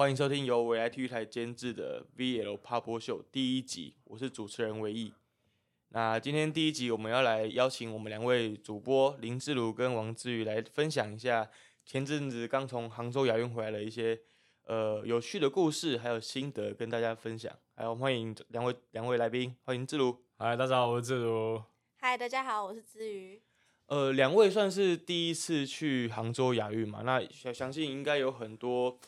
欢迎收听由未来体育台监制的 VL 趴播秀第一集，我是主持人唯一。那今天第一集我们要来邀请我们两位主播林志儒跟王志宇来分享一下前阵子刚从杭州亚运回来的一些呃有趣的故事，还有心得跟大家分享。还有欢迎两位两位来宾，欢迎志儒。嗨，大家好，我是志儒。嗨，大家好，我是志瑜。呃，两位算是第一次去杭州亚运嘛？那相相信应该有很多。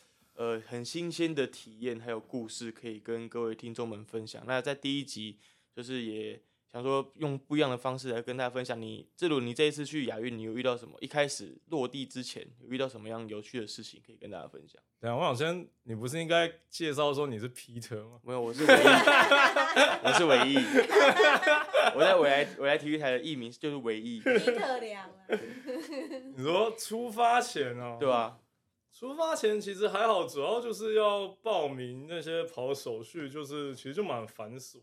呃，很新鲜的体验还有故事可以跟各位听众们分享。那在第一集，就是也想说用不一样的方式来跟大家分享。你，正如你这一次去亚运，你有遇到什么？一开始落地之前有遇到什么样有趣的事情可以跟大家分享？对啊，我想先，你不是应该介绍说你是 Peter 吗？没有，我是唯一，我是唯一。我在未来未来体育台的艺名就是唯一。你说出发前哦？对吧？出发前其实还好，主要就是要报名那些跑手续，就是其实就蛮繁琐。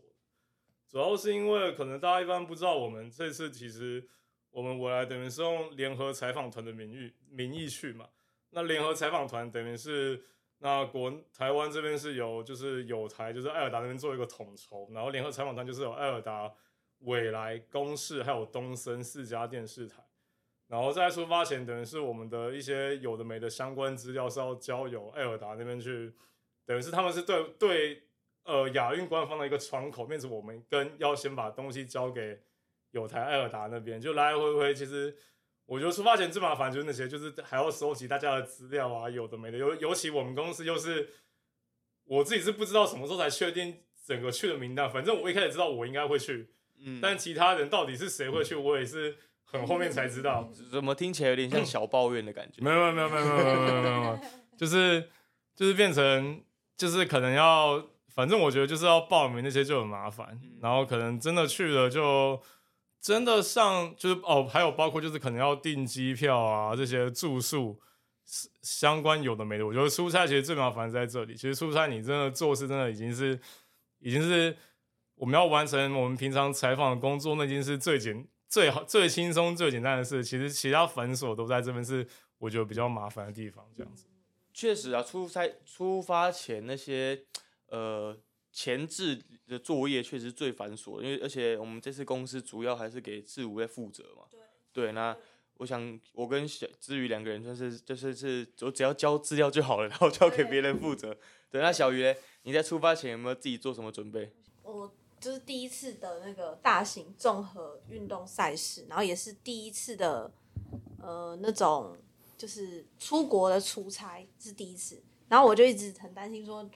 主要是因为可能大家一般不知道，我们这次其实我们未来等于是用联合采访团的名义名义去嘛。那联合采访团等于是那国台湾这边是有就是有台就是艾尔达那边做一个统筹，然后联合采访团就是有艾尔达、未来、公视还有东森四家电视台。然后在出发前，等于是我们的一些有的没的相关资料是要交由艾尔达那边去，等于是他们是对对呃亚运官方的一个窗口，面子我们跟要先把东西交给有台艾尔达那边，就来来回回。其实我觉得出发前最麻烦就是那些，就是还要收集大家的资料啊，有的没的。尤尤其我们公司又是我自己是不知道什么时候才确定整个去的名单，反正我一开始知道我应该会去，嗯，但其他人到底是谁会去，我也是。很后面才知道，怎么听起来有点像小抱怨的感觉？没有没有没有没有没有没有没有，就是就是变成就是可能要，反正我觉得就是要报名那些就很麻烦，然后可能真的去了就真的上就是哦，还有包括就是可能要订机票啊这些住宿相关有的没的，我觉得出差其实最麻烦在这里。其实出差你真的做事真的已经是已经是我们要完成我们平常采访的工作，那已经是最简。最好、最轻松、最简单的事，其实其他繁琐都在这边，是我觉得比较麻烦的地方。这样子，确实啊，出差出发前那些呃前置的作业确实最繁琐，因为而且我们这次公司主要还是给志武在负责嘛。对。对，那我想我跟小志宇两个人就是就是是，我只要交资料就好了，然后交给别人负责。对，那小鱼呢？你在出发前有没有自己做什么准备？我。就是第一次的那个大型综合运动赛事，然后也是第一次的，呃，那种就是出国的出差是第一次，然后我就一直很担心，说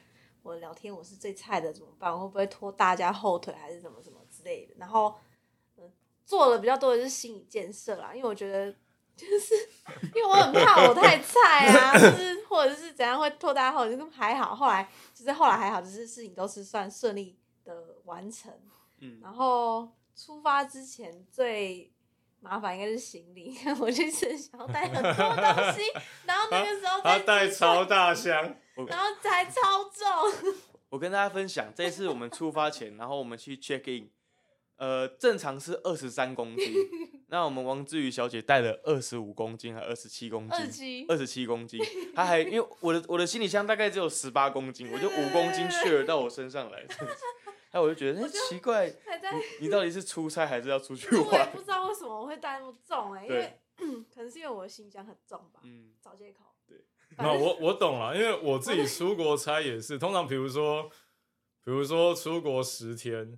我聊天我是最菜的怎么办？我会不会拖大家后腿，还是怎么怎么之类的？然后，嗯，做的比较多的是心理建设啦，因为我觉得就是 因为我很怕我太菜啊，就是或者是怎样会拖大家后腿，就还好，后来就是后来还好，就是事情都是算顺利。的完成，嗯，然后出发之前最麻烦应该是行李，我就是想要带很多东西，然后那个时候 他带超大箱，然后才超重。我跟大家分享，这次我们出发前，然后我们去 check in，呃，正常是二十三公斤，那我们王志宇小姐带了二十五公斤，还二十七公斤，二七，二十七公斤，她还因为我的我的行李箱大概只有十八公斤，我就五公斤 share 到我身上来。那我就觉得很奇怪，你到底是出差还是要出去玩？我也不知道为什么我会带那么重哎，因为可能是因为我的行李箱很重吧。嗯，找借口。对，那我我懂了，因为我自己出国差也是，通常比如说，比如说出国十天，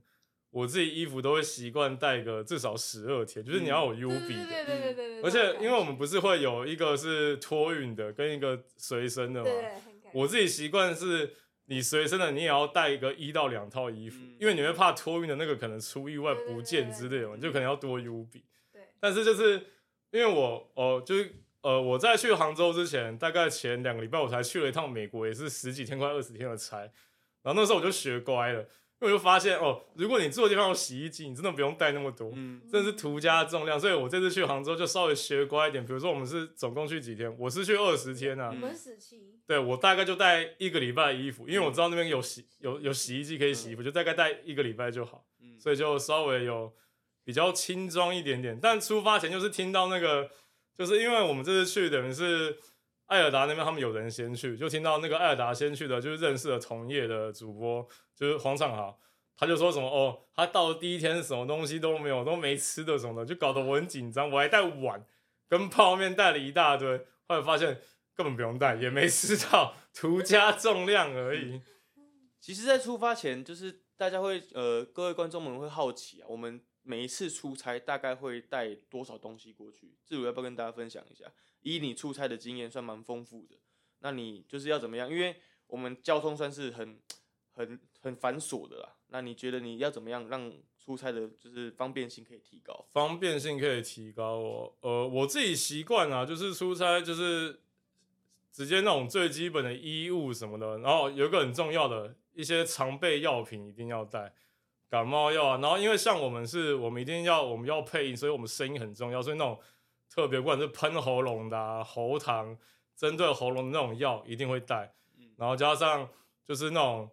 我自己衣服都会习惯带个至少十二天，就是你要有 U B 的。对对对对对。而且因为我们不是会有一个是托运的，跟一个随身的嘛。我自己习惯是。你随身的你也要带一个一到两套衣服，因为你会怕托运的那个可能出意外不见之类的，你就可能要多 U 比。对。但是就是因为我哦，就是呃，我在去杭州之前，大概前两个礼拜我才去了一趟美国，也是十几天快二十天的差。然后那时候我就学乖了，因为我就发现哦，如果你住的地方有洗衣机，你真的不用带那么多，嗯，真的是图加重量。所以我这次去杭州就稍微学乖一点。比如说我们是总共去几天，我是去二十天啊。我们十七。对我大概就带一个礼拜的衣服，因为我知道那边有洗有有洗衣机可以洗衣服，就大概带一个礼拜就好，所以就稍微有比较轻装一点点。但出发前就是听到那个，就是因为我们这次去等于是艾尔达那边他们有人先去，就听到那个艾尔达先去的，就是认识了同业的主播，就是黄畅豪，他就说什么哦，他到第一天什么东西都没有，都没吃的什么的，就搞得我很紧张，我还带碗跟泡面带了一大堆，后来发现根本不用带，也没吃到，图加重量而已。其实，在出发前，就是大家会呃，各位观众们会好奇啊，我们每一次出差大概会带多少东西过去？志鲁要不要跟大家分享一下？以你出差的经验算蛮丰富的，那你就是要怎么样？因为我们交通算是很很很繁琐的啦，那你觉得你要怎么样让出差的就是方便性可以提高？方便性可以提高哦，呃，我自己习惯啊，就是出差就是直接那种最基本的衣物什么的，然后有个很重要的一些常备药品一定要带，感冒药啊，然后因为像我们是我们一定要我们要配音，所以我们声音很重要，所以那种。特别不管是喷喉咙的喉糖，针对喉咙的那种药一定会带，然后加上就是那种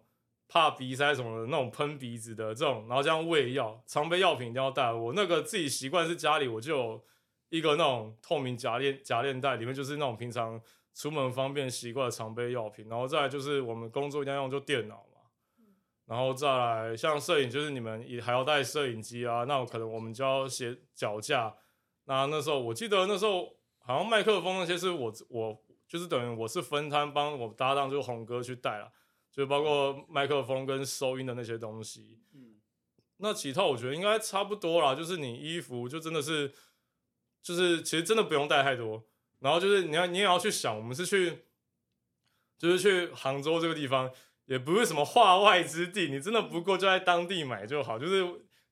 怕鼻塞什么的那种喷鼻子的这种，然后加上胃药，常备药品一定要带。我那个自己习惯是家里我就有一个那种透明夹链夹链袋，里面就是那种平常出门方便习惯的常备药品。然后再来就是我们工作一定要用就电脑嘛，然后再来像摄影就是你们也还要带摄影机啊，那我可能我们就要写脚架。那那时候我记得那时候好像麦克风那些是我我就是等于我是分摊帮我搭档就是红哥去带了，就包括麦克风跟收音的那些东西。嗯，那几套我觉得应该差不多啦，就是你衣服就真的是就是其实真的不用带太多，然后就是你要你也要去想，我们是去就是去杭州这个地方，也不是什么化外之地，你真的不够就在当地买就好。就是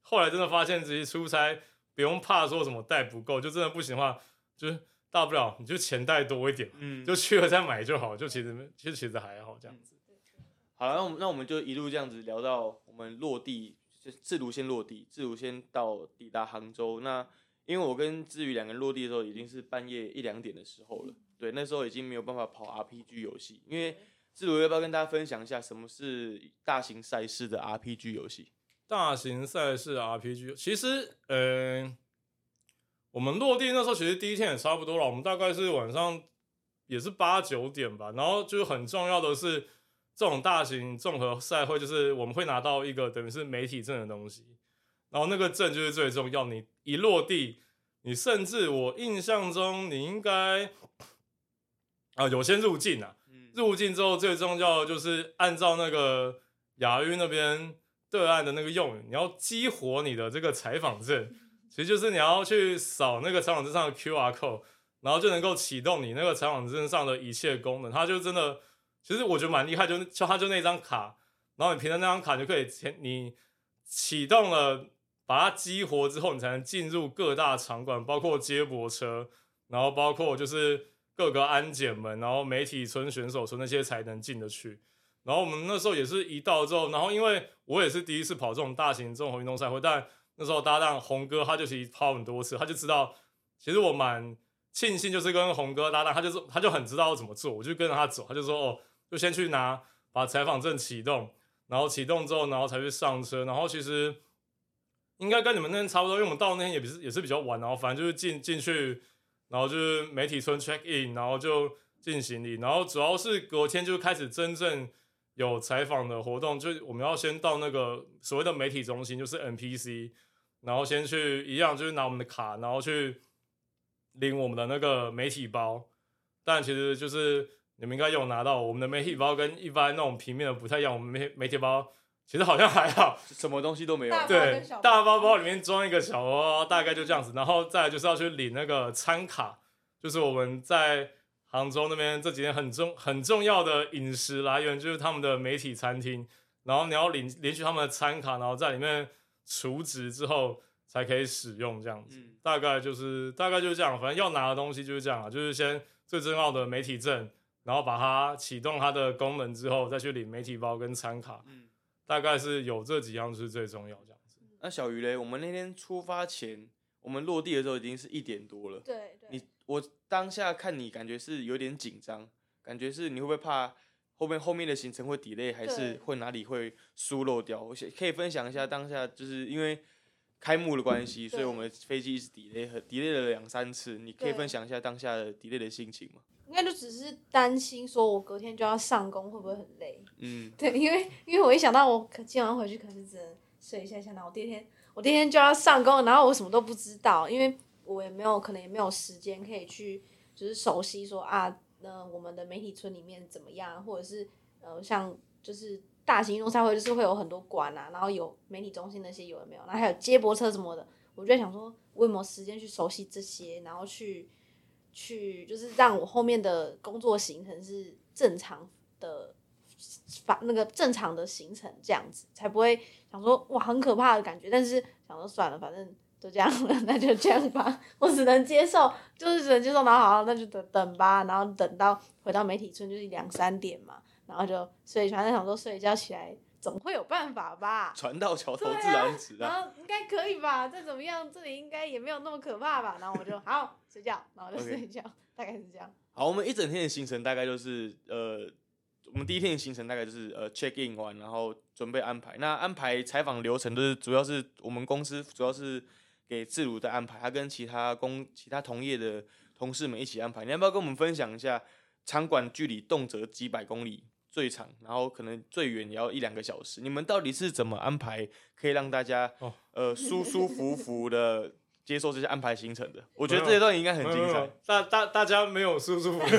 后来真的发现自己出差。不用怕说什么带不够，就真的不行的话，就是大不了你就钱带多一点，嗯，就去了再买就好，就其实其实其实还好这样子。好了，那我们那我们就一路这样子聊到我们落地，就自如先落地，自如先到抵达杭州。那因为我跟志宇两个人落地的时候已经是半夜一两点的时候了，对，那时候已经没有办法跑 RPG 游戏。因为志如要不要跟大家分享一下什么是大型赛事的 RPG 游戏？大型赛事 RPG，其实，呃，我们落地那时候其实第一天也差不多了，我们大概是晚上也是八九点吧。然后就是很重要的是，这种大型综合赛会，就是我们会拿到一个等于是媒体证的东西。然后那个证就是最重要，你一落地，你甚至我印象中你应该啊有先入境啊，入境之后最重要的就是按照那个亚运那边。对岸的那个用，你要激活你的这个采访证，其实就是你要去扫那个采访证上的 Q R code，然后就能够启动你那个采访证上的一切功能。它就真的，其实我觉得蛮厉害，就就它就那张卡，然后你凭着那张卡就可以，你启动了，把它激活之后，你才能进入各大场馆，包括接驳车，然后包括就是各个安检门，然后媒体村、选手村那些才能进得去。然后我们那时候也是一到之后，然后因为我也是第一次跑这种大型综合运动赛会，但那时候搭档红哥他就其实跑很多次，他就知道，其实我蛮庆幸就是跟红哥搭档，他就是他就很知道怎么做，我就跟着他走，他就说哦，就先去拿把采访证启动，然后启动之后，然后才去上车，然后其实应该跟你们那天差不多，因为我们到那天也不是也是比较晚，然后反正就是进进去，然后就是媒体村 check in，然后就进行李，然后主要是隔天就开始真正。有采访的活动，就我们要先到那个所谓的媒体中心，就是 NPC，然后先去一样，就是拿我们的卡，然后去领我们的那个媒体包。但其实就是你们应该有拿到我们的媒体包，跟一般那种平面的不太一样。我们媒媒体包其实好像还好，什么东西都没有。对，大包包里面装一个小包包，大概就这样子。然后再就是要去领那个餐卡，就是我们在。杭州那边这几天很重很重要的饮食来源就是他们的媒体餐厅，然后你要领领取他们的餐卡，然后在里面储值之后才可以使用这样子，大概就是大概就是这样，反正要拿的东西就是这样啊，就是先最重要的媒体证，然后把它启动它的功能之后再去领媒体包跟餐卡，嗯。大概是有这几样是最重要这样子。那小鱼嘞，我们那天出发前，我们落地的时候已经是一点多了，对对，你。我当下看你感觉是有点紧张，感觉是你会不会怕后面后面的行程会 delay，还是会哪里会疏漏掉？我可以分享一下当下，就是因为开幕的关系，所以我们飞机一直 delay，和 delay 了两三次。你可以分享一下当下的 delay 的心情吗？应该就只是担心说我隔天就要上工会不会很累？嗯，对，因为因为我一想到我可今晚回去可是只能睡一下下，然后我第二天我第二天就要上工，然后我什么都不知道，因为我也没有可能也没有时间可以去就是熟悉说啊，呃，我们的媒体村里面怎么样，或者是呃像就是大型运动赛会就是会有很多馆啊，然后有媒体中心那些有没有，然后还有接驳车什么的，我就在想说我有没有时间去熟悉这些，然后去去就是让我后面的工作行程是正常的。把那个正常的行程这样子，才不会想说哇很可怕的感觉。但是想说算了，反正都这样了，那就这样吧，我只能接受，就是只能接受。然后好，那就等等吧。然后等到回到媒体村就是两三点嘛，然后就睡，反正想说睡一觉起来总会有办法吧。船到桥头自然直然啊。后应该可以吧？再怎么样，这里应该也没有那么可怕吧？然后我就 好睡觉，然后就 OK 睡觉大概是这样。好，我们一整天的行程大概就是呃，我们第一天的行程大概就是呃 check in 完，然后准备安排。那安排采访流程都是主要是我们公司主要是给自如的安排，他跟其他工其他同业的同事们一起安排。你要不要跟我们分享一下场馆距离动辄几百公里？最长，然后可能最远也要一两个小时。你们到底是怎么安排，可以让大家、哦呃舒舒服服的接受这些安排行程的？我觉得这一段应该很精彩。大大大家没有舒舒服服。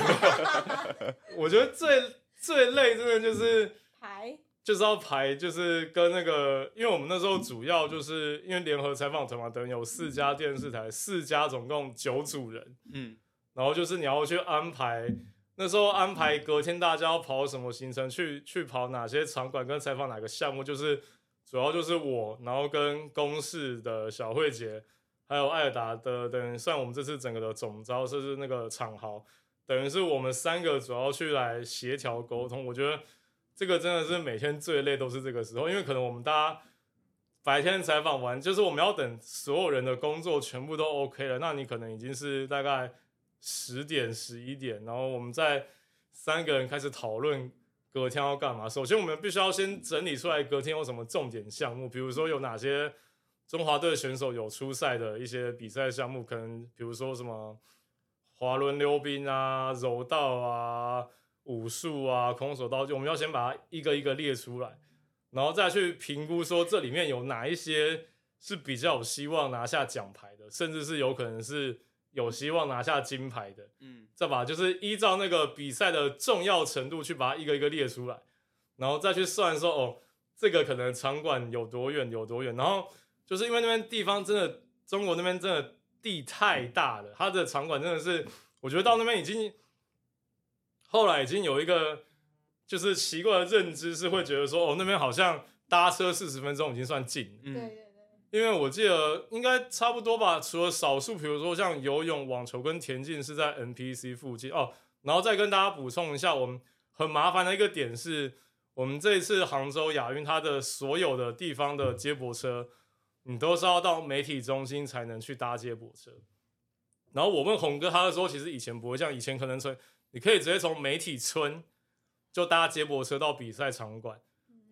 我觉得最最累真的就是排就是要排，就是跟那个，因为我们那时候主要就是因为联合采访团嘛，等于有四家电视台，四家总共九组人，嗯，然后就是你要去安排，那时候安排隔天大家要跑什么行程，去去跑哪些场馆跟采访哪个项目，就是主要就是我，然后跟公视的小慧姐，还有艾尔达的，等于算我们这次整个的总招，就是那个场豪，等于是我们三个主要去来协调沟通。我觉得这个真的是每天最累都是这个时候，因为可能我们大家白天采访完，就是我们要等所有人的工作全部都 OK 了，那你可能已经是大概十点十一点，然后我们再三个人开始讨论隔天要干嘛。首先，我们必须要先整理出来隔天有什么重点项目，比如说有哪些中华队选手有出赛的一些比赛项目，可能比如说什么滑轮溜冰啊、柔道啊、武术啊、空手道，就我们要先把它一个一个列出来，然后再去评估说这里面有哪一些是比较有希望拿下奖牌的，甚至是有可能是有希望拿下金牌的。嗯，再把就是依照那个比赛的重要程度去把它一个一个列出来，然后再去算说哦，这个可能场馆有多远有多远，然后就是因为那边地方真的中国那边真的地太大了，它的场馆真的是我觉得到那边已经后来已经有一个就是奇怪的认知，是会觉得说哦那边好像搭车四十分钟已经算近。嗯对对对。因为我记得应该差不多吧，除了少数，比如说像游泳、网球跟田径是在 NPC 附近哦。然后再跟大家补充一下，我们很麻烦的一个点是，我们这一次杭州亚运它的所有的地方的接驳车，你都是要到媒体中心才能去搭接驳车。然后我问红哥，他的说其实以前不会这样，以前可能从你可以直接从媒体村就搭接驳车到比赛场馆，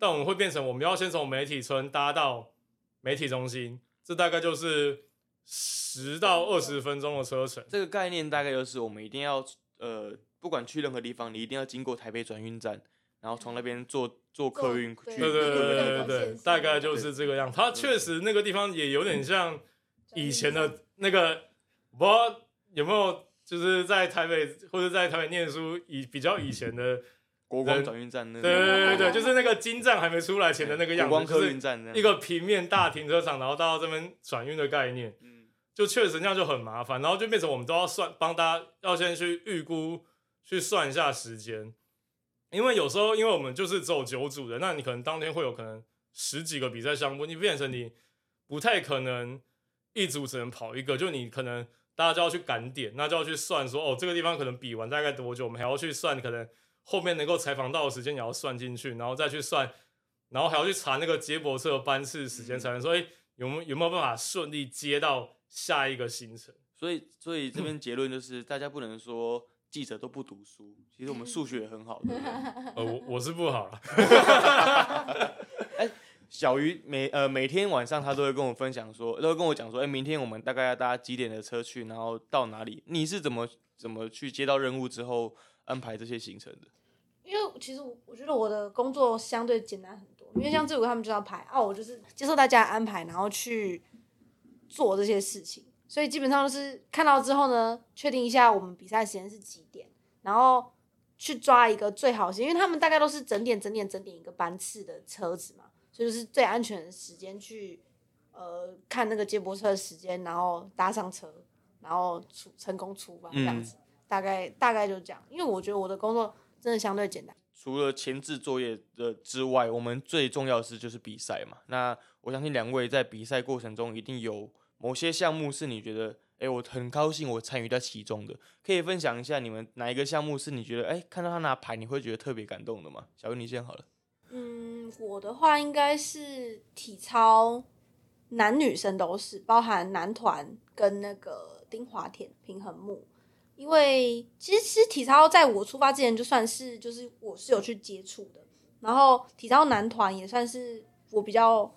但我们会变成我们要先从媒体村搭到媒体中心，这大概就是十到二十分钟的车程。这个概念大概就是我们一定要呃，不管去任何地方，你一定要经过台北转运站，然后从那边坐坐客运去对对对对对对，大概就是这个样。它确实那个地方也有点像以前的那个，我不知道有没有就是在台北或者在台北念书以比较以前的，国光转运站那对对对对对，就是那个金站还没出来前的那个样子，光客运站那样一个平面大停车场，然后到这边转运的概念。嗯就确实那样就很麻烦，然后就变成我们都要算，帮大家要先去预估，去算一下时间，因为有时候因为我们就是只有九组的，那你可能当天会有可能十几个比赛项目，你变成你不太可能一组只能跑一个，就你可能大家就要去赶点，那就要去算说哦这个地方可能比完大概多久，我们还要去算可能后面能够采访到的时间也要算进去，然后再去算，然后还要去查那个接驳车的班次时间，才能说哎、诶有没有有没有办法顺利接到下一个行程。所以所以这边 结论就是，大家不能说记者都不读书，其实我们数学也很好，对不对？呃，我我是不好了，小鱼每呃每天晚上他都会跟我分享说，都会跟我讲说，哎、明天我们大概要搭几点的车去，然后到哪里？你是怎么怎么去接到任务之后安排这些行程的？因为其实我觉得我的工作相对简单很多，因为像这个他们就要排，啊，我就是接受大家安排，然后去做这些事情，所以基本上就是看到之后呢，确定一下我们比赛时间是几点，然后去抓一个最好的时间，因为他们大概都是整点整点整点一个班次的车子嘛，就是最安全的时间去呃看那个接驳车的时间，然后搭上车，然后出成功出发这样子，大概大概就这样，因为我觉得我的工作真的相对简单。除了前置作业的之外，我们最重要的是就是比赛嘛。那我相信两位在比赛过程中一定有某些项目是你觉得，哎、我很高兴我参与在其中的，可以分享一下你们哪一个项目是你觉得，哎、看到他拿牌你会觉得特别感动的吗？小云你先好了。我的话应该是体操，男女生都是，包含男团跟那个丁华田平衡木。因为其实其实体操在我出发之前就算是就是我是有去接触的，然后体操男团也算是我比较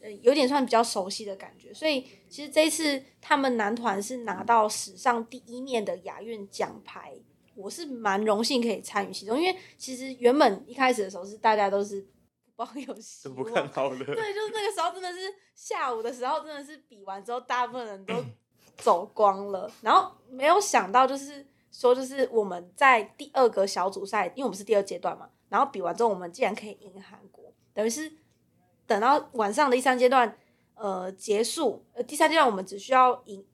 呃有点算比较熟悉的感觉，所以其实这一次他们男团是拿到史上第一面的亚运奖牌，我是蛮荣幸可以参与其中，因为其实原本一开始的时候是大家都是抱有希都望，不看好的。对，就是那个时候真的是下午的时候，真的是比完之后，大部分人都走光了，然后没有想到就是说，就是我们在第二个小组赛，因为我们是第二阶段嘛，然后比完之后，我们竟然可以赢韩国，等于是等到晚上的第三阶段呃结束，呃第三阶段我们只需要赢，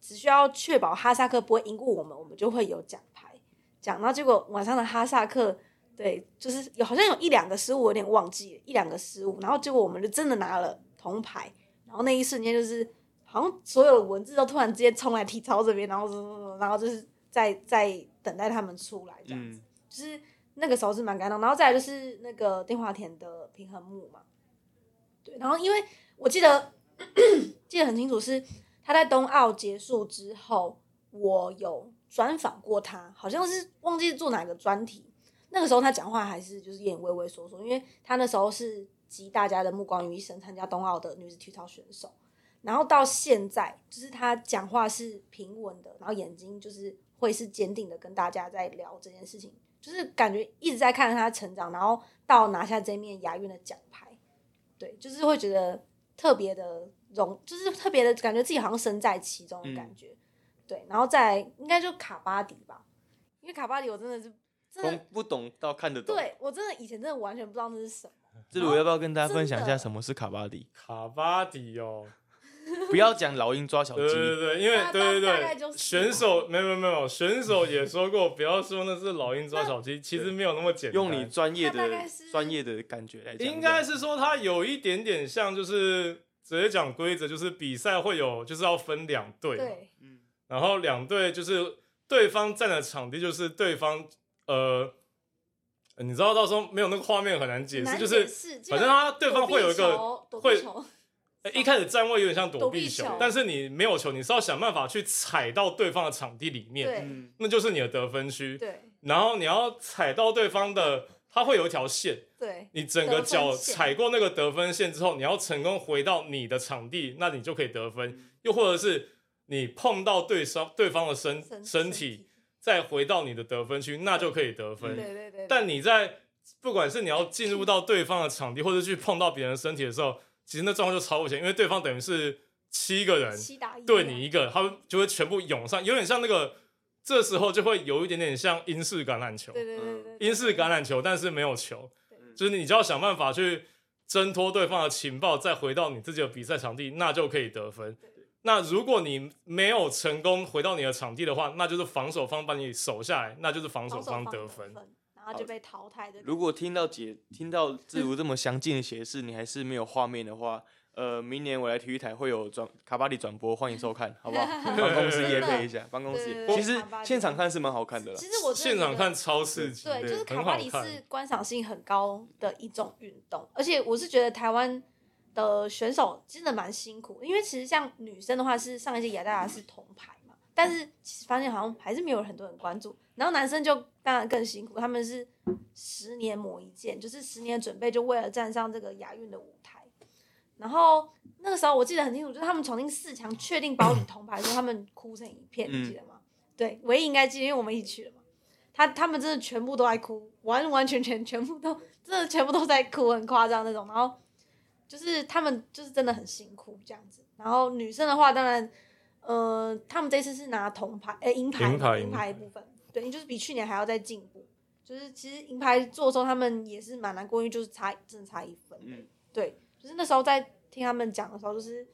只需要确保哈萨克不会赢过我们，我们就会有奖牌。奖，然后结果晚上的哈萨克。对，就是有好像有一两个失误，我有点忘记了一两个失误，然后结果我们就真的拿了铜牌，然后那一瞬间就是好像所有的文字都突然之间冲来体操这边，然后然后就是在在等待他们出来这样子，嗯，就是那个时候是蛮感动，然后再来就是那个电话田的平衡木嘛，对，然后因为我记得 记得很清楚是他在冬奥结束之后，我有专访过他，好像是忘记做哪个专题。那个时候他讲话还是就是有点畏畏缩缩，因为他那时候是集大家的目光于一身参加冬奥的女子体操选手，然后到现在就是他讲话是平稳的，然后眼睛就是会是坚定的跟大家在聊这件事情，就是感觉一直在看着他成长，然后到拿下这面亚运的奖牌，对，就是会觉得特别的荣，就是特别的感觉自己好像身在其中的感觉，对，然后再应该就卡巴迪吧，因为卡巴迪我真的是真从的。不懂到看得懂。，对我真的以前真的完全不知道那是什么。这里我要不要跟大家分享一下什么是卡巴迪？卡巴迪哦，不要讲老鹰抓小鸡对对鸡，对，因为大对对对，选手没有没有没有，选手也说过，不要说那是老鹰抓小鸡，其实没有那么简单。用你专业的专业的感觉来讲，应该是说它有一点点像，就是直接讲规则，就是比赛会有就是要分两队，对，然后两队就是对方占的场地就是对方呃，呃你知道到时候没有那个画面很难解释，就是反正他对方会有一个会一开始站位有点像躲避球但是你没有球，你是要想办法去踩到对方的场地里面，那就是你的得分区。对然后你要踩到对方的，它会有一条线，对你整个脚踩过那个得分线之后，你要成功回到你的场地，那你就可以得分。又或者是你碰到对方对方的身身身体，再回到你的得分区，那就可以得分。对对对，但你在不管是你要进入到对方的场地，或者去碰到别人身体的时候，其实那状况就超危险，因为对方等于是七个人七打一对你一个，他们就会全部涌上，有点像那个，这时候就会有一点点像英式橄榄球，对对对对，英式橄榄球，但是没有球对，就是你就要想办法去挣脱对方的情报，再回到你自己的比赛场地，那就可以得分。那如果你没有成功回到你的场地的话，那就是防守方把你守下来，那就是防守方得分。，然后就被淘汰的。如果听到解听到自如这么详尽的解释，你还是没有画面的话，呃，明年我来体育台会有转卡巴里转播，欢迎收看，好不好？帮公司真的夜配一下，帮公司其实现场看是蛮好看的啦其。实我现场看超刺激，对，就是卡巴里。是观赏性很高的一种运动，而且我是觉得台湾的选手真的蛮辛苦，因为其实像女生的话是上一届雅加达是铜牌嘛，但是其实发现好像还是没有很多人关注，然后男生就当然更辛苦，他们是十年磨一剑，就是十年准备就为了站上这个亚运的舞台，然后那个时候我记得很清楚，就是他们闯进四强，确定保底铜牌的时候，他们哭成一片，你记得吗？对，唯一应该记得，因为我们一起去了嘛。他他们真的全部都在哭，完完全全全部都真的全部都在哭，很夸张那种。然后就是他们就是真的很辛苦这样子。然后女生的话，当然，呃，他们这次是拿铜牌，哎，银牌，银牌银牌部分，对，就是比去年还要再进步。就是其实银牌做的时候，他们也是蛮难过，因为就是差真的差一分。嗯，对，就是那时候在听他们讲的时候，就是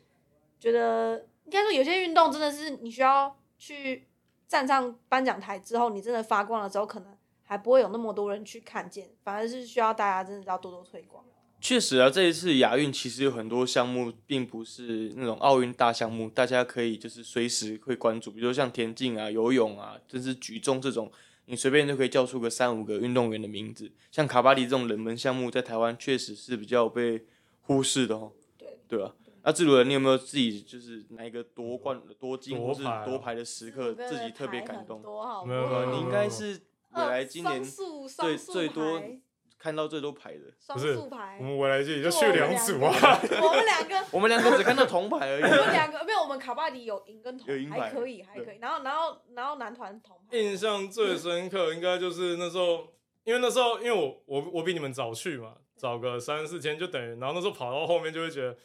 觉得应该说有些运动真的是你需要去站上颁奖台之后，你真的发光了之后，可能还不会有那么多人去看见，反而是需要大家真的要多多推广。确实啊，这一次亚运其实有很多项目，并不是那种奥运大项目，大家可以就是随时会关注，比如说像田径啊、游泳啊，甚至举重这种，你随便就可以叫出个三五个运动员的名字。像卡巴迪这种冷门项目，在台湾确实是比较被忽视的哦。对，对啊。那志鲁，你有没有自己就是哪一个夺冠、夺金或是夺牌的时刻，自己特别感动？多好没有没有呃，你应该是未来今年最最多牌看到最多牌的。双不是数牌我，们未来季就就去两组啊，我们两个，我们两个只看到铜牌而已。我们两个没有，我们卡巴迪有银跟铜有银，牌还可以，还可以。然后，然后，然后男团铜牌，印象最深刻应该就是那时候，因为那时候因为我我我比你们早去嘛，早个三四天就等于，然后那时候跑到后面就会觉得，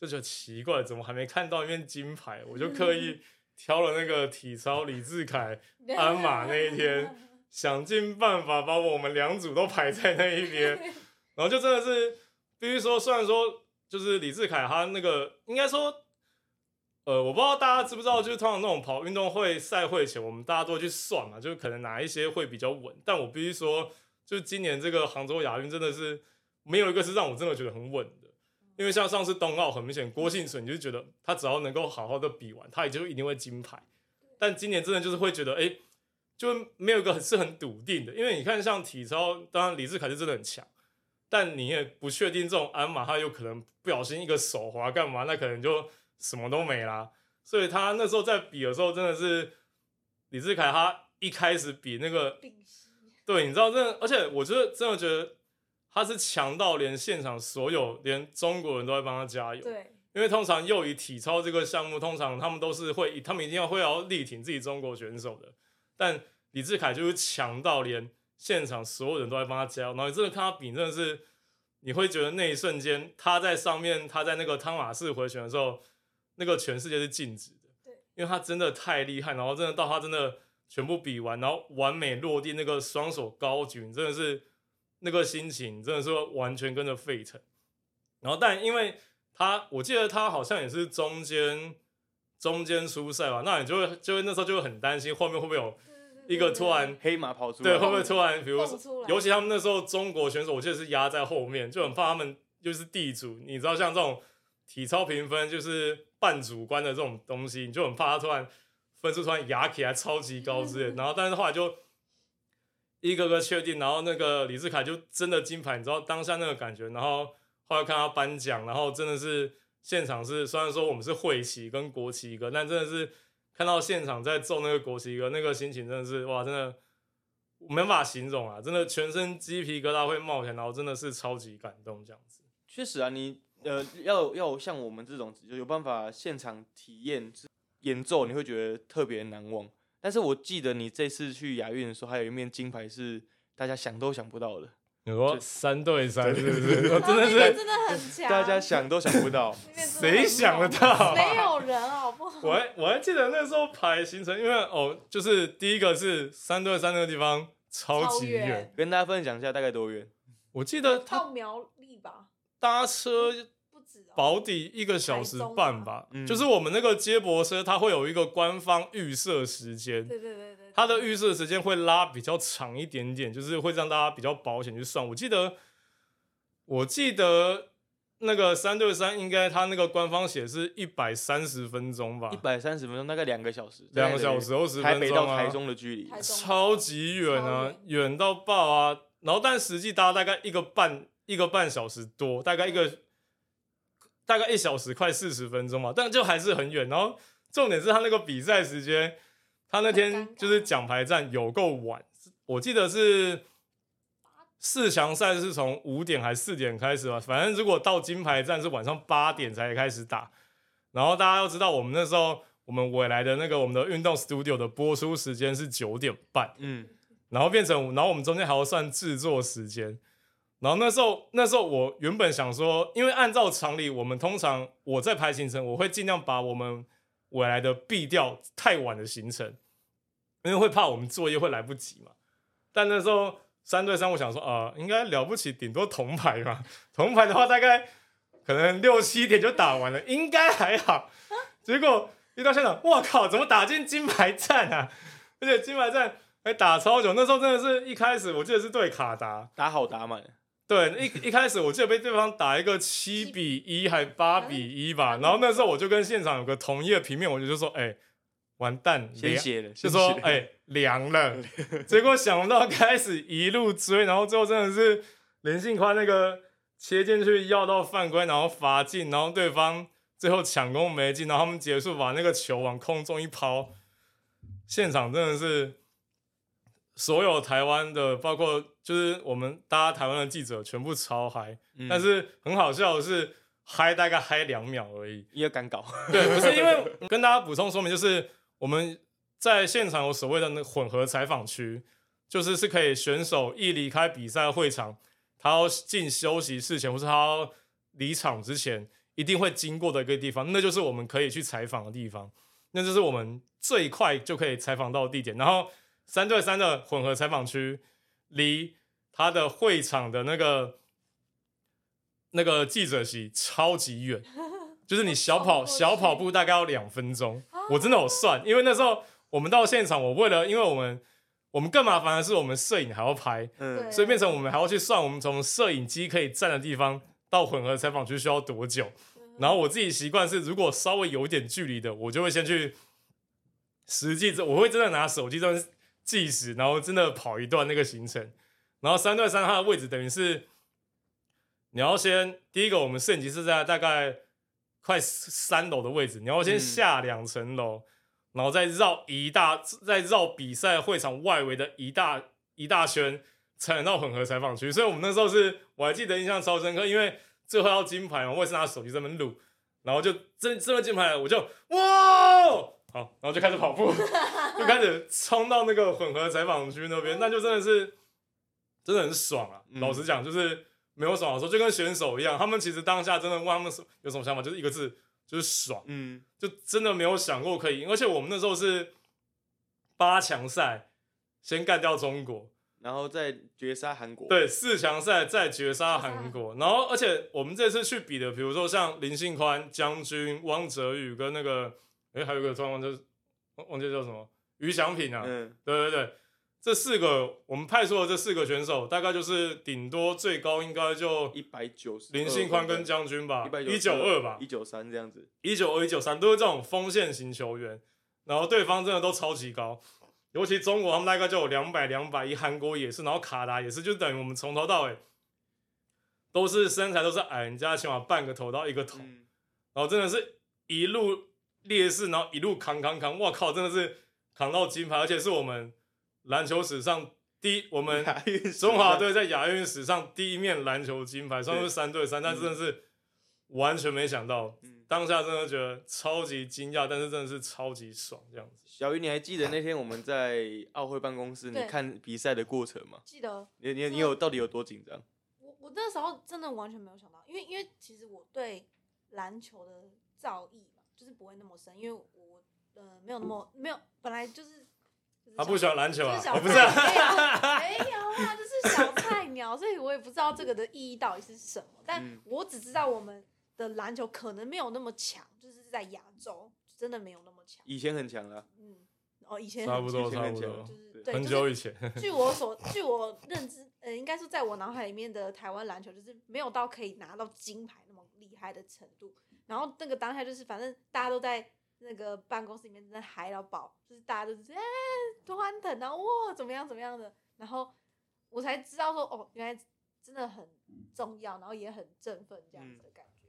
就觉得奇怪，怎么还没看到一面金牌？我就刻意挑了那个体操李志凯 鞍马那一天，想尽办法把我们两组都排在那一边，然后就真的是必须说，虽然说就是李志凯他那个应该说。呃，我不知道大家知不知道，就是通常那种跑运动会赛会前，我们大家都会去算嘛，就是可能哪一些会比较稳。但我必须说，就是今年这个杭州亚运真的是没有一个是让我真的觉得很稳的。因为像上次冬奥，很明显郭幸存你就觉得他只要能够好好的比完，他也就一定会金牌。但今年真的就是会觉得，哎、就没有一个是很笃定的。因为你看，像体操，当然李志凯是真的很强，但你也不确定这种鞍马，他有可能不小心一个手滑干嘛，那可能就什么都没啦。所以他那时候在比的时候，真的是李志凯，他一开始比那个对，你知道，真的，而且我觉得真的觉得他是强到连现场所有连中国人都在帮他加油。对，因为通常又以体操这个项目，通常他们都是会，他们一定要会要力挺自己中国选手的。但李志凯就是强到连现场所有人都在帮他加油，然后你真的看他比，真的是你会觉得那一瞬间他在上面，他在那个汤马士回旋的时候，那个全世界是静止的。对，因为他真的太厉害，然后真的到他真的全部比完，然后完美落地，那个双手高举，你真的是那个心情，真的是完全跟着沸腾。然后，但因为他，我记得他好像也是中间中间出赛吧，那你就会就会那时候就会很担心后面会不会有一个突然黑马跑出来，对，会不会突然比如尤其他们那时候中国选手，我记得是压在后面，就很怕他们就是地主，你知道像这种体操评分就是半主观的这种东西，你就很怕他突然分数突然压起来超级高之类的。然后但是后来就一个个确定，然后那个李志凯就真的金牌，你知道当下那个感觉，然后后来看他颁奖，然后真的是现场是虽然说我们是会旗跟国旗一个，但真的是看到现场在奏那个国旗歌，那个心情真的是哇，真的没办法形容啊，真的全身鸡皮疙瘩会冒起来，然后真的是超级感动这样子。确实啊，你呃要要像我们这种就有办法现场体验演奏，你会觉得特别难忘。但是我记得你这次去亚运的时候，还有一面金牌是大家想都想不到的，你说三对三是不是？真的是真的很强，大家想都想不到。谁想得到？没有人好不好？我还我还记得那时候排行程，因为哦，就是第一个是三对三那个地方超超级远，远，跟大家分享一下大概多远？我记得他到苗栗吧，搭车不止哦。保底一个小时半吧，嗯。就是我们那个接驳车，它会有一个官方预设时间，对对对对，它的预设时间会拉比较长一点点，就是会让大家比较保险去算。我记得，我记得那个三对三，应该它那个官方写是一百三十分钟吧。一，百三十分钟，大概两个小时，两个小时二十台分钟啊，北到台中的距离。超级远啊，远。到爆啊！然后但实际搭大概一个半一个半小时多，大概一个大概一小时快四十分钟嘛，但就还是很远。然后重点是他那个比赛时间，他那天就是奖牌战有够晚，我记得是四强赛是从五点还是四点开始吧，反正如果到金牌战是晚上八点才开始打。然后大家要知道，我们那时候我们未来的那个我们的运动 studio 的播出时间是九点半，嗯，然后变成，然后我们中间还要算制作时间。然后那时候，那时候我原本想说，因为按照常理，我们通常我在排行程，我会尽量把我们未来的避掉太晚的行程，因为会怕我们作业会来不及嘛。但那时候三对三，我想说啊、应该了不起，顶多铜牌嘛。铜牌的话，大概可能六七点就打完了，应该还好。结果一到现场，哇靠，怎么打进金牌战啊？而且金牌战还打超久，那时候真的是一开始我记得是对卡达，打好打满，对，一一开始我记得被对方打一个七比一还八比一吧，然后那时候我就跟现场有个同一的平面，我就就说，哎、完蛋，凉先写了，就说哎凉了，结果想不到开始一路追，然后最后真的是林信宽那个切进去要到犯规，然后罚进，然后对方最后抢攻没进，然后他们结束把那个球往空中一抛，现场真的是所有台湾的，包括就是我们大家台湾的记者全部超嗨，嗯但是很好笑的是嗨大概嗨两秒而已。也敢搞，对，不是因为跟大家补充说明，就是我们在现场有所谓的那个混合采访区，就是是可以选手一离开比赛会场，他要进休息室前，或是他要离场之前，一定会经过的一个地方，那就是我们可以去采访的地方，那就是我们最快就可以采访到的地点。然后三对三的混合采访区离他的会场的那个那个记者席超级远。就是你小跑小跑步大概要两分钟，我真的有算，因为那时候我们到现场，我为了因为我们我们更麻烦的是我们摄影还要拍，嗯，所以变成我们还要去算我们从摄影机可以站的地方到混合采访区需要多久。然后我自己习惯是，如果稍微有一点距离的，我就会先去实际，我会真的拿手机这样计时，然后真的跑一段那个行程。然后三对三它的位置等于是你要先第一个，我们摄影机是在大概快三楼的位置，你要先嗯下两层楼，然后再绕一大，再绕比赛会场外围的一大一大圈，才能到混合采访区。所以我们那时候是我还记得印象超深刻，因为最后要金牌嘛，我也是拿手机在那边录，然后就真真的金牌了，我就哇，好，然后就开始跑步，就开始冲到那个混合采访区那边，那就真的是真的很爽啊！嗯。老实讲，就是没有爽的时候，就跟选手一样，他们其实当下真的问他们有什么想法，就是一个字，就是爽。嗯，就真的没有想过可以赢，而且我们那时候是八强赛，先干掉中国，然后再绝杀韩国，，对，四强赛再绝杀韩国，然后而且我们这次去比的，比如说像林信宽、将军、汪哲宇跟那个，哎，还有一个状况就是忘忘记叫什么于祥平啊，嗯，对对对，这四个我们派出的这四个选手，大概就是顶多最高应该就一百九十，林信宽跟将军吧，一一九二吧，一九三这样子，一九二、一九三都是这种锋线型球员，然后对方真的都超级高，尤其中国他们大概就有两百、两百一，韩国也是，然后卡达也是，就等于我们从头到尾都是身材都是矮人家起码半个头到一个头，嗯，然后真的是一路劣势，然后一路扛扛扛，哇靠，真的是扛到金牌，而且是我们篮球史上第一，我们中华队在亚运史上第一面篮球金牌，虽然是三对三，但真的是完全没想到，嗯当下真的觉得超级惊讶，但是真的是超级爽这样子。小鱼，你还记得那天我们在奥会办公室你看比赛的过程吗？记得你你你有到底有多紧张？我我那时候真的完全没有想到，因为因为其实我对篮球的造诣嘛，就是不会那么深，因为我呃没有那么没有本来就是。就是他不喜欢篮球啊就是？小我不是菜啊，没有没有啊，就是小菜鸟，所以我也不知道这个的意义到底是什么。但嗯我只知道我们的篮球可能没有那么强，就是在亚洲真的没有那么强。以前很强了，嗯，哦，以前差不多，很强差不多就，是很久以前。据我所据我认知，呃，应该说在我脑海里面的台湾篮球就是没有到可以拿到金牌那么厉害的程度。然后那个当下就是，反正大家都在那个办公室里面真的嗨到爆，就是大家都是哎欢腾，然后哇怎么样怎么样的，然后我才知道说哦，原来真的很重要，然后也很振奋这样子的感觉。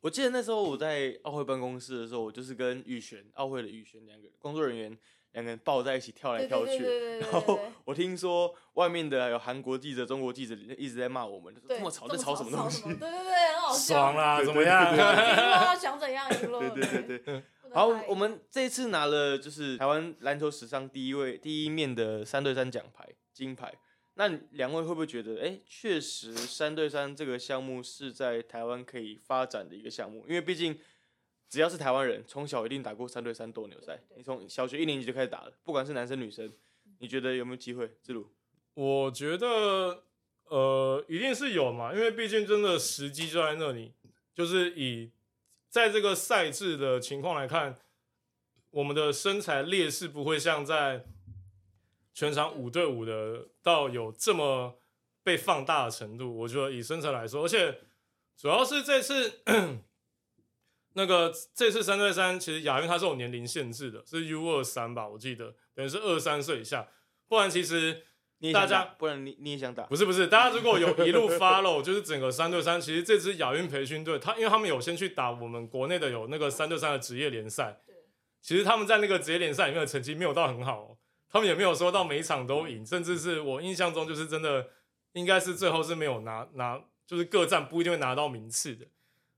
我我记得那时候我在奥会办公室的时候，我就是跟玉璇，奥会的玉璇两个工作人员两个人抱在一起跳来跳去。然后我听说外面的有韩国记者、中国记者一直在骂我们，就说，这么吵，在吵什么东西？对对对，很好笑。爽啦，对怎么样？想怎样赢了？对对对对。好，我们这一次拿了就是台湾篮球史上第一位第一面的三对三奖牌金牌。那两位会不会觉得，哎、确实三对三这个项目是在台湾可以发展的一个项目？因为毕竟只要是台湾人，从小一定打过三对三斗牛赛你从小学一年级就开始打了，不管是男生女生，你觉得有没有机会？志鲁，我觉得呃，一定是有嘛，因为毕竟真的时机就在那里，就是以在这个赛制的情况来看，我们的身材劣势不会像在全场五对五的到有这么被放大的程度。我觉得以身材来说，而且主要是这次那个这次三对三，其实亚运它是有年龄限制的，是 U 二三吧，我记得等于是二三岁以下，不然其实。大你大家不然你你也想打？不是不是，大家如果有一路 follow，就是整个三对三，其实这支亚运培训队，他因为他们有先去打我们国内的有那个三对三的职业联赛对，其实他们在那个职业联赛里面的成绩没有到很好、哦，他们也没有说到每一场都赢，甚至是我印象中就是真的应该是最后是没有拿拿，就是各站不一定会拿到名次的，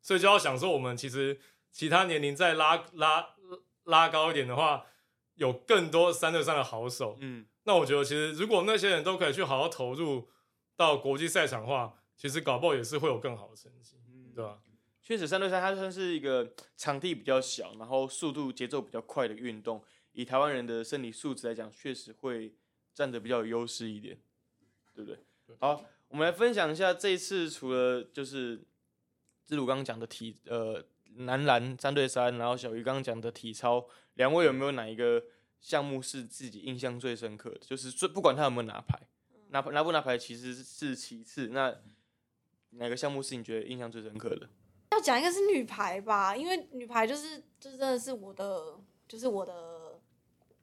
所以就要想说我们其实其他年龄再拉拉拉高一点的话，有更多三对三的好手，嗯，那我觉得其实如果那些人都可以去好好投入到国际赛场的话，其实搞不好也是会有更好的成绩，对吧？确实，三对三它算是一个场地比较小，然后速度节奏比较快的运动。以台湾人的身体素质来讲，确实会占得比较有优势一点，对不对？好，我们来分享一下这一次除了就是志鲁刚刚讲的体呃男篮三对三，然后小鱼刚刚讲的体操，两位有没有哪一个项目是自己印象最深刻的？就是最不管他有没有拿牌，拿拿不拿牌其实是其次，那哪个项目是你觉得印象最深刻的？要讲一个是女排吧，因为女排就是就是真的是我的就是我的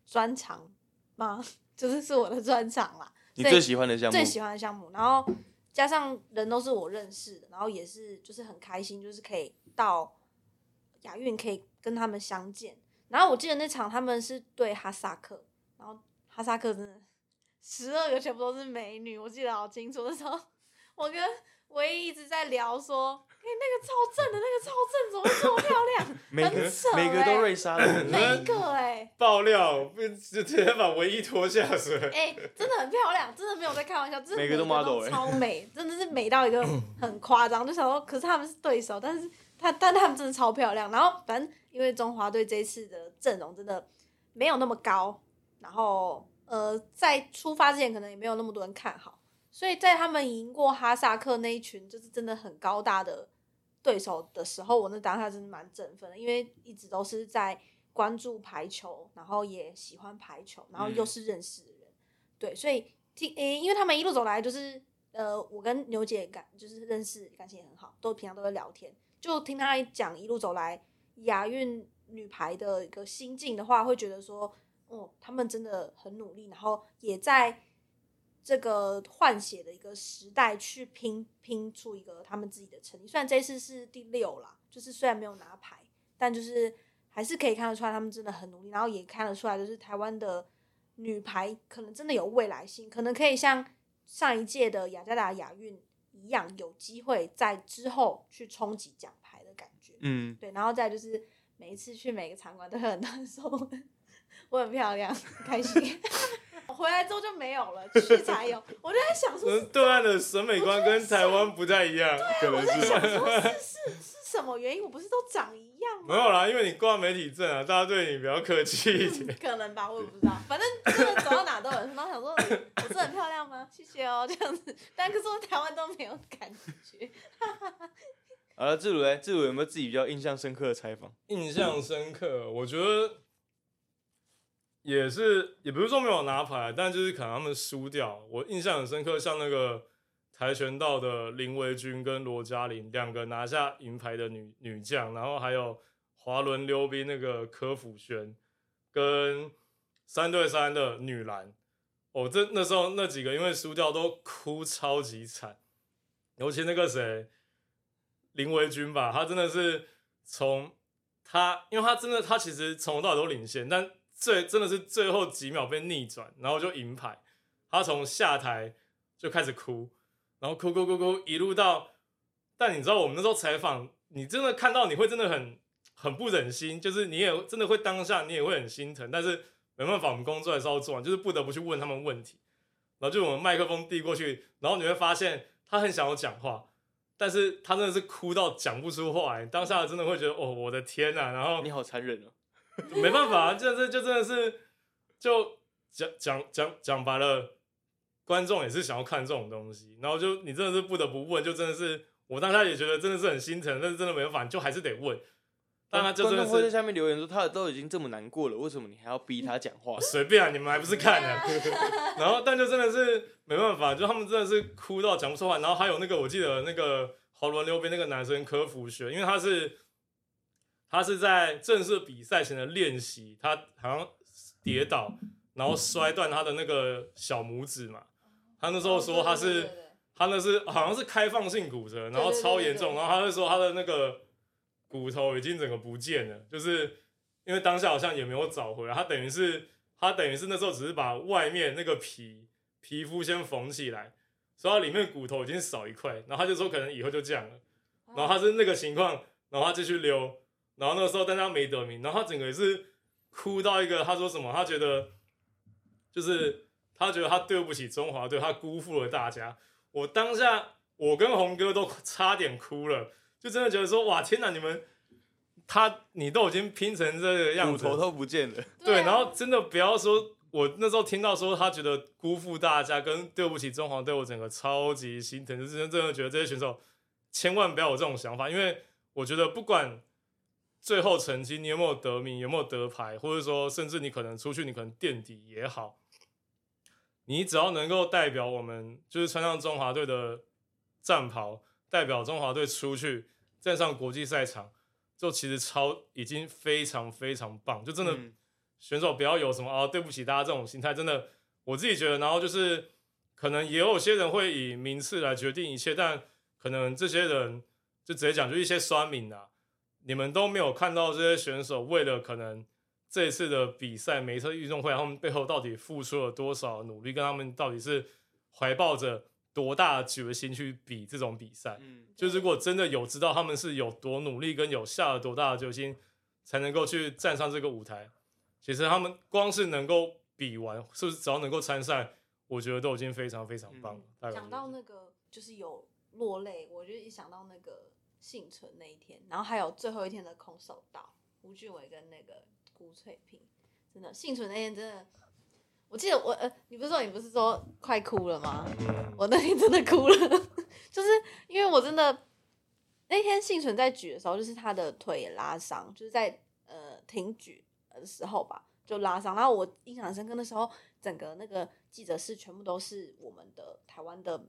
专长吗？就是是我的专长啦。你最喜欢的项目？最喜欢的项目，然后加上人都是我认识的，然后也是就是很开心，就是可以到亚运可以跟他们相见。然后我记得那场他们是对哈萨克，然后哈萨克真的十二个全部都是美女，我记得好清楚。那时候我跟唯一一直在聊说，哎、那个超正的那个超正，怎么会这么漂亮？每个很扯每个欸都瑞莎的，每一个哎、爆料不就直接把唯一拖下水？哎、真的很漂亮，真的没有在开玩笑，真的每个都超美，真的是美到一个很夸张。就想说，可是他们是对手，但是他但他们真的超漂亮。然后反正因为中华队这一次的阵容真的没有那么高，然后呃，在出发之前可能也没有那么多人看好，所以在他们赢过哈萨克那一群就是真的很高大的对手的时候，我那当下真的蛮振奋的，因为一直都是在关注排球，然后也喜欢排球，然后又嗯。是认识的人，对，所以听诶、因为他们一路走来就是呃，我跟牛姐感就是认识，感情也很好，都平常都会聊天，就听她讲一路走来亚运女排的一个心境的话，会觉得说，哦，他们真的很努力，然后也在这个换血的一个时代去拼拼出一个他们自己的成绩。虽然这次是第六啦，就是虽然没有拿牌，但就是还是可以看得出来他们真的很努力，然后也看得出来就是台湾的女排可能真的有未来性，可能可以像上一届的雅加达亚运一样，有机会在之后去冲击奖牌的感觉。嗯，对，然后再就是每一次去每个场馆都会很难受我我很漂亮，很开心。回来之后就没有了，去才有。我就在想说，嗯，对岸的审美观跟台湾不太一样，可能是想说是是是什么原因？我不是都长一样吗？没有啦，因为你挂媒体证啊，大家对你比较客气一点。可能吧，我也不知道。反正真的走到哪都有然后想说 我是很漂亮吗？谢谢哦，这样子。但可是我台湾都没有感觉。好了，志鲁嘞，志鲁有没有自己比较印象深刻的采访？印象深刻，我觉得也是，也不是说没有拿牌，但就是可能他们输掉。我印象很深刻，像那个跆拳道的林维君跟罗嘉玲两个拿下银牌的女女将，然后还有滑轮溜冰那个柯辅轩跟三对三的女篮。哦，这那时候那几个因为输掉都哭超级惨，尤其那个谁林维君吧，他真的是从他，因为他真的他其实从头到尾都领先，但最真的是最后几秒被逆转，然后就银牌。他从下台就开始哭，然后哭哭哭哭一路到，但你知道我们那时候采访，你真的看到你会真的很很不忍心，就是你也真的会当下你也会很心疼，但是没办法，我们工作还是要做完，就是不得不去问他们问题。然后就我们麦克风递过去，然后你会发现他很想要讲话，但是他真的是哭到讲不出话来，当下真的会觉得哦，我的天呐！然后你好残忍哦，没办法，就是就真的是就讲讲讲讲白了，观众也是想要看这种东西，然后就你真的是不得不问，就真的是我当下也觉得真的是很心疼，但是真的没办法，你就还是得问。但他就真的会在下面留言说，他都已经这么难过了，为什么你还要逼他讲话？随便啊，你们还不是看呢、然后但就真的是没办法，就他们真的是哭到讲不出话。然后还有那个我记得那个豪伦溜冰那个男生科福学，因为他是他是在正式比赛前的练习，他好像跌倒，然后摔断他的那个小拇指嘛。他那时候说他是。他那是好像是开放性骨折，然后超严重，对然后他就说他的那个骨头已经整个不见了，就是因为当下好像也没有找回来，他等于是他等于是那时候只是把外面那个皮皮肤先缝起来，所以他里面骨头已经少一块，然后他就说可能以后就这样了，然后他是那个情况，然后他继续溜，然后那个时候但他没得名，然后他整个也是哭到一个，他说什么？他觉得就是他觉得他对不起中华队，他辜负了大家。我当下我跟红哥都差点哭了，就真的觉得说哇天哪，你们他你都已经拼成这个样子，骨头都不见了，对，啊然后真的不要说，我那时候听到说他觉得辜负大家，跟对不起中华队，我整个超级心疼，就是真的觉得这些选手千万不要有这种想法，因为我觉得不管最后成绩你有没有得名，有没有得牌，或者说甚至你可能出去你可能垫底也好，你只要能够代表我们，就是穿上中华队的战袍，代表中华队出去站上国际赛场。就其实超已经非常非常棒，就真的嗯选手不要有什么啊对不起大家这种心态，真的我自己觉得，然后就是可能也有些人会以名次来决定一切，但可能这些人就直接讲，就一些酸民啊，你们都没有看到这些选手为了可能这一次的比赛，每一次运动会，他们背后到底付出了多少努力，跟他们到底是怀抱着多大的决心去比这种比赛。嗯，就如果真的有知道他们是有多努力，跟有下了多大的决心，才能够去站上这个舞台，其实他们光是能够比完，是不是只要能够参赛，我觉得都已经非常非常棒了。讲到那个就是有落泪，我就一想到那个幸存那一天，然后还有最后一天的空手道，吴俊伟跟那个辜翠萍，真的幸存那天真的，我记得我呃，你不是说你不是说快哭了吗？嗯，我那天真的哭了，就是因为我真的那天幸存在举的时候，就是他的腿也拉伤，就是在呃挺举的时候吧，就拉伤。然后我印象很深刻，那时候整个那个记者室全部都是我们的台湾的，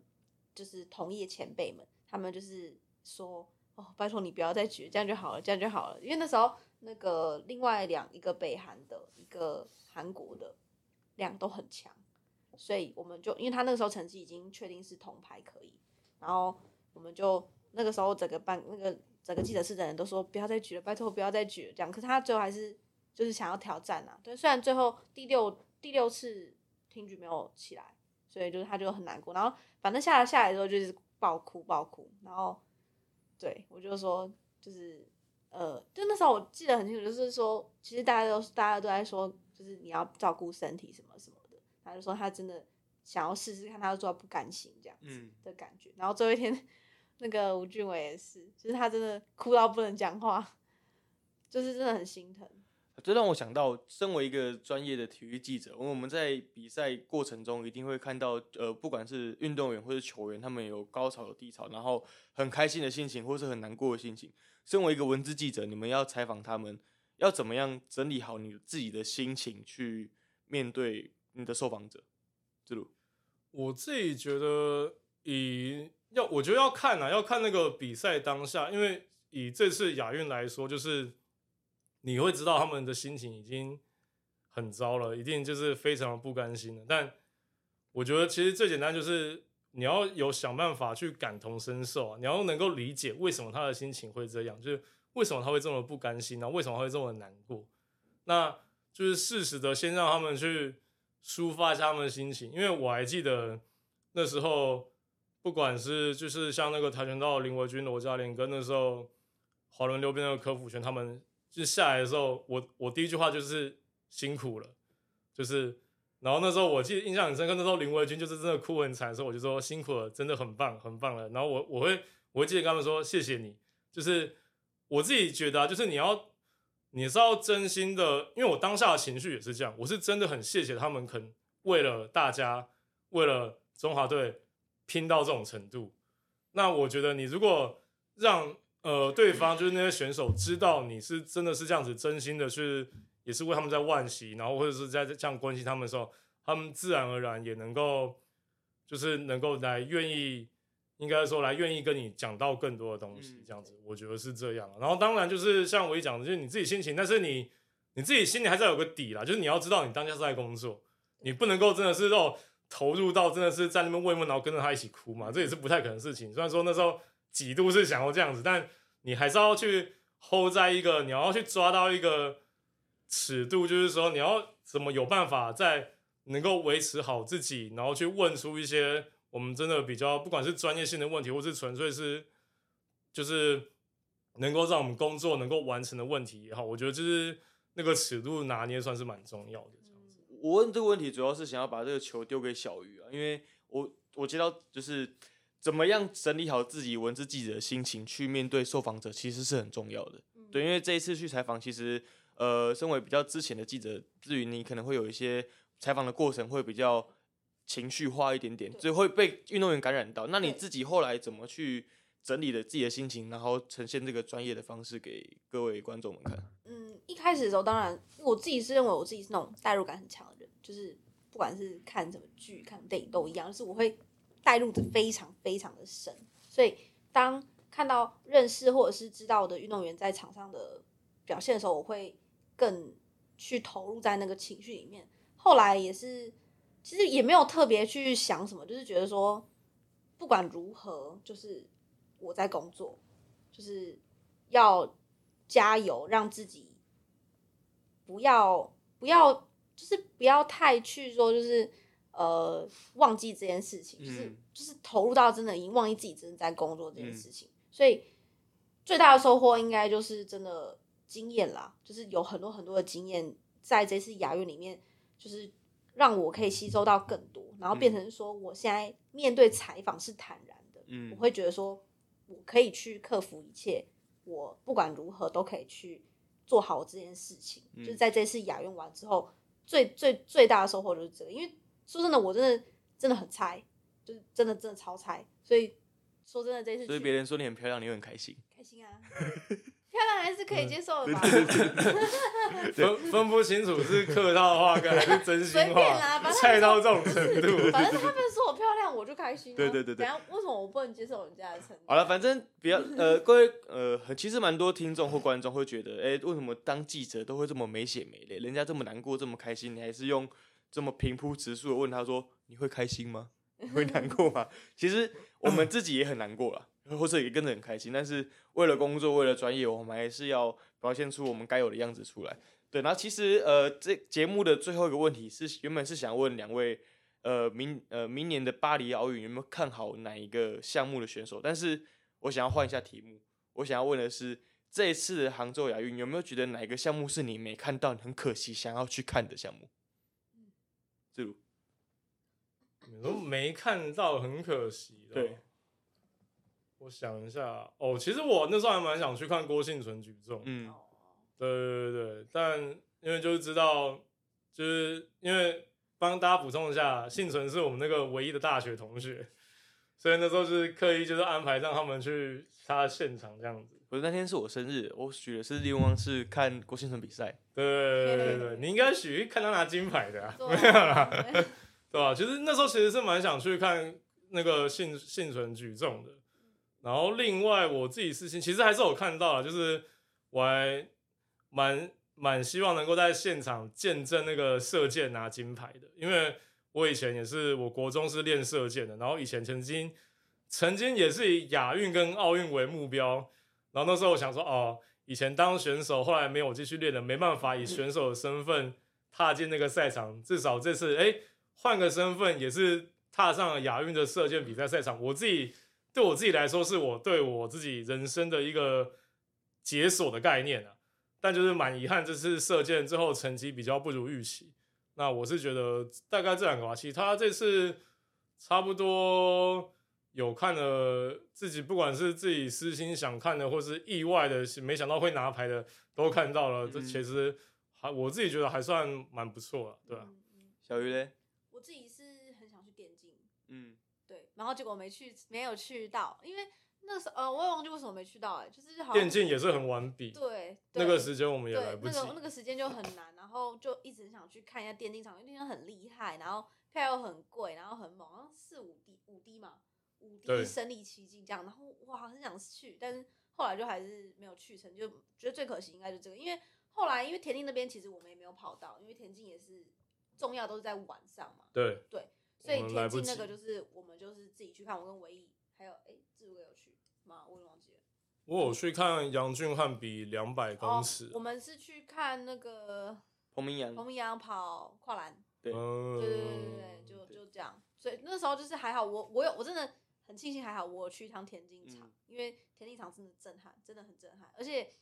就是同业前辈们，他们就是说哦，拜托你不要再举，这样就好了，这样就好了。因为那时候那个另外两一个北韩的，一个韩国的量都很强。所以我们就因为他那个时候成绩已经确定是铜牌可以，然后我们就那个时候整个办那个整个记者室的人都说不要再举了，拜托不要再举了这样。可是他最后还是就是想要挑战啊，对，虽然最后第六第六次听举没有起来，所以就是他就很难过。然后反正下来下来之后就是爆哭爆哭，然后对我就说就是呃，就那时候我记得很清楚，就是说其实大家都大家都在说，就是你要照顾身体什么什么的。他就说他真的想要试试看，他就做到不甘心这样子嗯的感觉。然后最后一天，那个吴俊伟也是，就是他真的哭到不能讲话，就是真的很心疼。这让我想到，身为一个专业的体育记者，我们在比赛过程中一定会看到，呃，不管是运动员或者球员，他们有高潮有低潮，然后很开心的心情，或是很难过的心情。身为一个文字记者，你们要采访他们，要怎么样整理好你自己的心情去面对你的受访者？之路，我自己觉得以要，我觉得要看啊，要看那个比赛当下，因为以这次亚运来说，就是你会知道他们的心情已经很糟了，一定就是非常不甘心的。但我觉得其实最简单就是你要有想办法去感同身受啊，你要能够理解为什么他的心情会这样。就是为什么他会这么不甘心呢？为什么会这么难过？那就是适时的先让他们去抒发一下他们的心情，因为我还记得那时候，不管是就是像那个跆拳道林维军罗教练跟那时候华伦溜冰的柯辅权他们，就下来的时候，我我第一句话就是辛苦了，就是。然后那时候我记得印象很深刻，那时候林维军就是真的哭很惨的时候，我就说辛苦了，真的很棒，很棒了。然后我我会我会记得跟他们说谢谢你，就是我自己觉得啊，就是你要你是要真心的，因为我当下的情绪也是这样，我是真的很谢谢他们肯为了大家，为了中华队拼到这种程度。那我觉得你如果让呃对方就是那些选手知道你是真的是这样子真心的去。也是为他们在惋惜，然后或者是在这样关心他们的时候，他们自然而然也能够，就是能够来愿意，应该说来愿意跟你讲到更多的东西，这样子，我觉得是这样。然后当然就是像我一讲的，就是你自己心情，但是你你自己心里还是要有个底啦，就是你要知道你当下是在工作，你不能够真的是哦投入到真的是在那边慰问，然后跟着他一起哭嘛，这也是不太可能的事情。虽然说那时候几度是想要这样子，但你还是要去 hold 在一个，你要去抓到一个。尺度就是说，你要怎么有办法在能够维持好自己，然后去问出一些我们真的比较，不管是专业性的问题，或是纯粹是就是能够让我们工作能够完成的问题也好，我觉得就是那个尺度拿捏算是蛮重要的。我问这个问题主要是想要把这个球丢给小鱼啊，因为我我接到就是怎么样整理好自己文字记者的心情去面对受访者，其实是很重要的。对，因为这一次去采访，其实。呃，身为比较之前的记者，至于你可能会有一些采访的过程会比较情绪化一点点，所以会被运动员感染到。那你自己后来怎么去整理了自己的心情，然后呈现这个专业的方式给各位观众们看？嗯，一开始的时候，当然我自己是认为我自己是那种代入感很强的人，就是不管是看什么剧、看电影都一样，就是我会代入的非常非常的深。所以当看到认识或者是知道我的运动员在场上的表现的时候，我会。更去投入在那个情绪里面，后来也是，其实也没有特别去想什么，就是觉得说，不管如何，就是我在工作，就是要加油，让自己不要不要，就是不要太去说，就是呃忘记这件事情，就是就是投入到真的已经忘记自己真的在工作这件事情，所以最大的收获应该就是真的。经验啦，就是有很多很多的经验，在这次亚运里面，就是让我可以吸收到更多，然后变成说，我现在面对采访是坦然的，嗯，我会觉得说，我可以去克服一切，我不管如何都可以去做好这件事情。就是在这次亚运完之后，最最最大的收获就是这个，因为说真的，我真的真的很菜，就是真的真的超菜，所以说真的这次，所以别人说你很漂亮，你会很开心，开心啊。漂亮还是可以接受的吧？分分不清楚是客套话还是真心话，菜到这种程度。反正他们说我漂亮，我就开心。对对对对。为什么我不能接受人家的称赞？好了，反正比较呃，各位呃，其实蛮多听众或观众会觉得，哎，为什么当记者都会这么没血没泪？人家这么难过，这么开心，你还是用这么平铺直述的问他说，你会开心吗？你会难过吗？其实我们自己也很难过了。或者也跟着很开心，但是为了工作，为了专业，我们还是要表现出我们该有的样子出来。对，然后其实呃，这节目的最后一个问题是，原本是想问两位，呃，明呃明年的巴黎奥运有没有看好哪一个项目的选手？但是我想要换一下题目，我想要问的是，这一次的杭州亚运有没有觉得哪一个项目是你没看到，很可惜想要去看的项目？这如你都没看到，很可惜。对。我想一下哦，其实我那时候还蛮想去看郭幸存举重，嗯，对对对对，但因为就是知道，就是因为帮大家补充一下，幸存是我们那个唯一的大学同学，所以那时候就是刻意就是安排让他们去他现场这样子。不是那天是我生日，我许的是愿望是看郭幸存比赛。对对对对你应该许看他拿金牌的，没有啦，对吧？其实那时候其实是蛮想去看那个幸幸存举重的。然后另外我自己事情其实还是有看到了，就是我还蛮蛮希望能够在现场见证那个射箭拿金牌的，因为我以前也是我国中是练射箭的，然后以前曾经曾经也是以亚运跟奥运为目标，然后那时候我想说哦，以前当选手，后来没有继续练了，没办法以选手的身份踏进那个赛场。至少这次，哎，换个身份也是踏上了亚运的射箭比赛赛场。我自己对我自己来说，是我对我自己人生的一个解锁的概念啊。但就是蛮遗憾，这次射箭之后成绩比较不如预期。那我是觉得大概这两个吧，其他这次差不多。有看了自己，不管是自己私心想看的，或是意外的，没想到会拿牌的，都看到了。这其实还我自己觉得还算蛮不错了，对吧？小鱼嘞？我自己是很想去电竞，嗯，对，然后结果没去，没有去到，因为那时候呃，我也忘记为什么没去到，哎，就是好电竞也是很完比，对，那个时间我们也来不及，那个那个时间就很难，然后就一直想去看一下电竞场，因为电竞很厉害，然后票又很贵，然后很猛，好像四五 D 五 D 嘛。五 D 身临其境这样，然后哇，很想去，但是后来就还是没有去成，就觉得最可惜应该就这个，因为后来因为田径那边其实我们也没有跑到，因为田径也是重要都是在晚上嘛。对对，所以田径那个就是我们就是自己去看，我跟唯一还有哎，志伟有去吗？我也忘记了。我有去看杨俊汉比两百公尺。我们是去看那个彭明阳，彭明阳跑跨栏。对对对对对，就就这样。所以那时候就是还好，我我有我真的。很庆幸还好我去一趟田径场，因为田径场真的震撼，真的很震撼，而且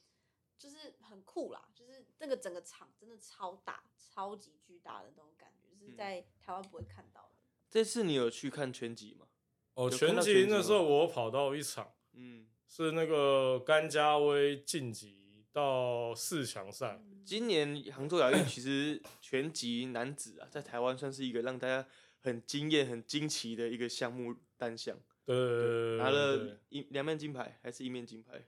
就是很酷啦，就是那个整个场真的超大、超级巨大的那种感觉，就是在台湾不会看到的。这次你有去看拳击吗？哦，拳击那时候我跑到一场，嗯，是那个甘家威晋级到四强赛。今年杭州亚运其实拳击男子啊，在台湾算是一个让大家很惊艳、很惊奇的一个项目单项。对，拿了一两面金牌，还是一面金牌？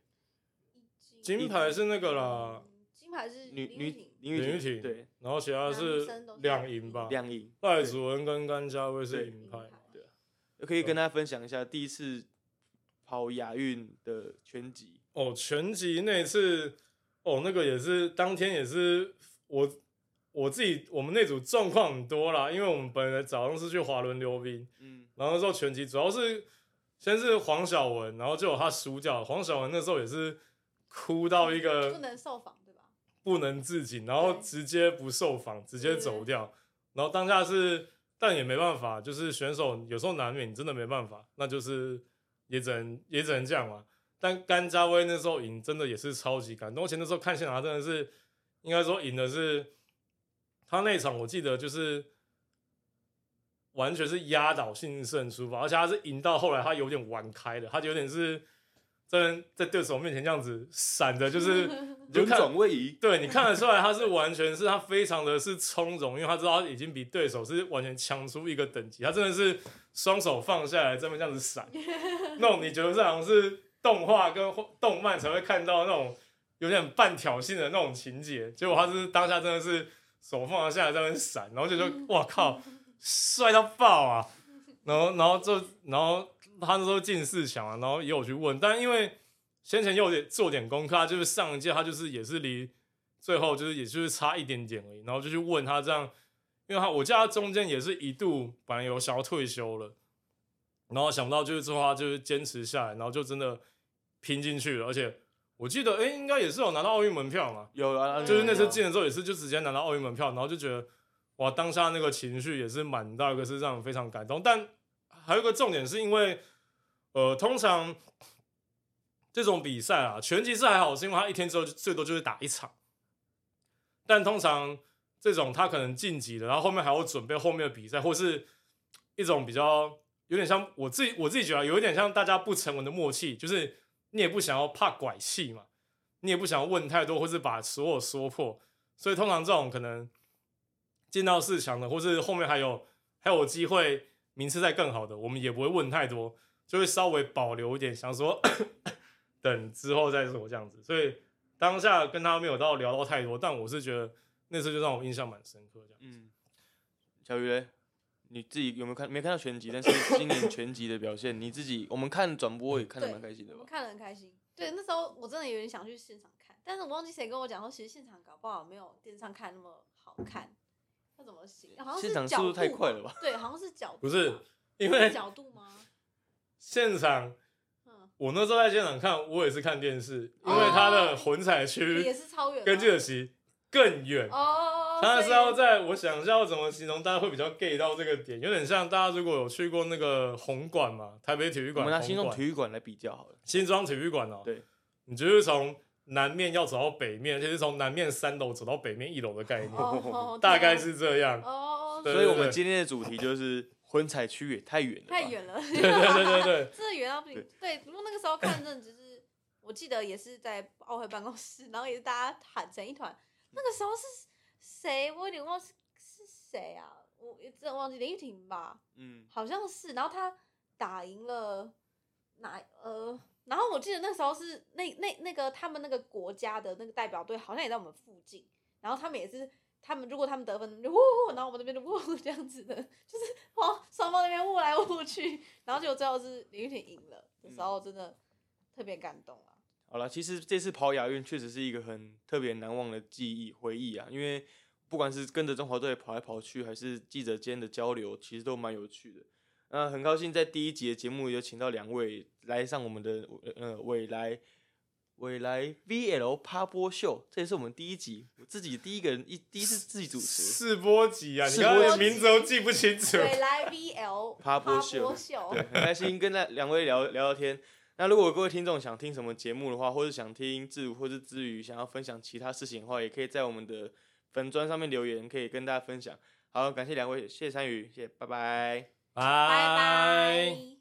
金牌是那个啦，金牌是女女林玉婷，对，然后其他是两银吧，两银。赖祖文跟甘家威是银牌，对。可以跟大家分享一下第一次跑亚运的拳击哦，拳击那次哦，那个也是当天也是我我自己我们那组状况很多啦，因为我们本来早上是去滑轮溜冰，嗯，然后那时候拳击主要是。先是黄晓雯，然后就有他输掉。黄晓雯那时候也是哭到一个不能受访，对吧？不能自己，然后直接不受访，直接走掉。然后当下是，但也没办法，就是选手有时候难免，真的没办法，那就是也只能也只能这样嘛。但甘家威那时候赢，真的也是超级感动。而且那时候看现场，真的是应该说赢的是他那场，我记得就是。完全是压倒性胜出吧，而且他是赢到后来，他有点玩开了，他有点是在在对手面前这样子闪的，就是 就转位移。对你看得出来，他是完全是他非常的是从容，因为他知道已经比对手是完全强出一个等级，他真的是双手放下来这么这样子闪，那种你觉得这好像是动画跟动漫才会看到那种有点半挑衅的那种情节，结果他是当下真的是手放下来在那闪，然后就说哇靠。帅到爆啊！然后，然后就，然后他那时候进四强啊，然后也有去问，但因为先前又点做点功课，就是上一届他就是也是离最后就是也就是差一点点而已，然后就去问他这样，因为他我记得他中间也是一度本来有想要退休了，然后想不到就是最后他就是坚持下来，然后就真的拼进去了，而且我记得哎，应该也是有拿到奥运门票嘛，有啊，就是那次进的时候也是就直接拿到奥运门票，然后就觉得。哇，当下那个情绪也是蛮大，一个是让人非常感动。但还有个重点是因为，呃，通常这种比赛啊，拳击是还好，是因为他一天之后最多就是打一场。但通常这种他可能晋级了，然后后面还要准备后面的比赛，或是一种比较有点像我自己我自己觉得有一点像大家不成文的默契，就是你也不想要怕拐气嘛，你也不想问太多，或是把所有说破，所以通常这种可能。进到四强的，或是后面还有还有机会名次再更好的，我们也不会问太多，就会稍微保留一点，想说 等之后再说这样子。所以当下跟他没有到聊到太多，但我是觉得那次就让我印象蛮深刻这样。嗯，小鱼，你自己有没有看？没看到全集，但是 今年全集的表现，你自己我们看转播也看得蛮开心的吧？看得很开心。对，那时候我真的有点想去现场看，但是我忘记谁跟我讲说，其实现场搞不好没有电视上看那么好看。那怎么行？好像是速度太快了吧？对，好像是角度。不是因为角度吗？现场，我那时候在现场看，我也是看电视，因为它的混采也区是超远吗，跟基尔奇更远。哦，它是要在我想一下要怎么形容，大家会比较 get 到这个点，有点像大家如果有去过那个红馆嘛，台北体育我馆，们拿新庄红馆体育馆来比较好了。新庄体育馆哦，对，你就是从南面要走到北面，而且是从南面三楼走到北面一楼的概念，大概是这样。哦，对所以我们今天的主题就是婚彩区也太远了，太。远了，对对对对对，真的 远到不行。对，不过那个时候看真的只是，我记得也是在奥会办公室，然后也是大家喊成一团。那个时候是谁？我有点忘是是谁啊？我也真的忘记林玉婷吧，嗯，好像是。然后他打赢了哪呃？然后我记得那时候是那那那个他们那个国家的那个代表队好像也在我们附近，然后他们也是。他们如果他们得分，就呜，然后我们那边就呜这样子的，就是往双方那边呜来呜去，然后结果最后是林玉婷赢了的时候，真的特别感动啊。好了，其实这次跑亚运确实是一个很特别难忘的记忆回忆啊，因为不管是跟着中华队跑来跑去，还是记者间的交流，其实都蛮有趣的。那很高兴在第一集的节目有请到两位来上我们的呃未来未来 VL 趴播秀，这也是我们第一集我自己第一个人一第一次自己主持。试播集啊，你刚刚名字都记不清楚。未来 VL 趴播秀秀对，很开心跟那两位聊聊聊天。那如果各位听众想听什么节目的话，或者想听自如或是之余想要分享其他事情的话，也可以在我们的粉砖上面留言，可以跟大家分享。好，感谢两位，谢谢参与，谢谢，拜拜。拜拜。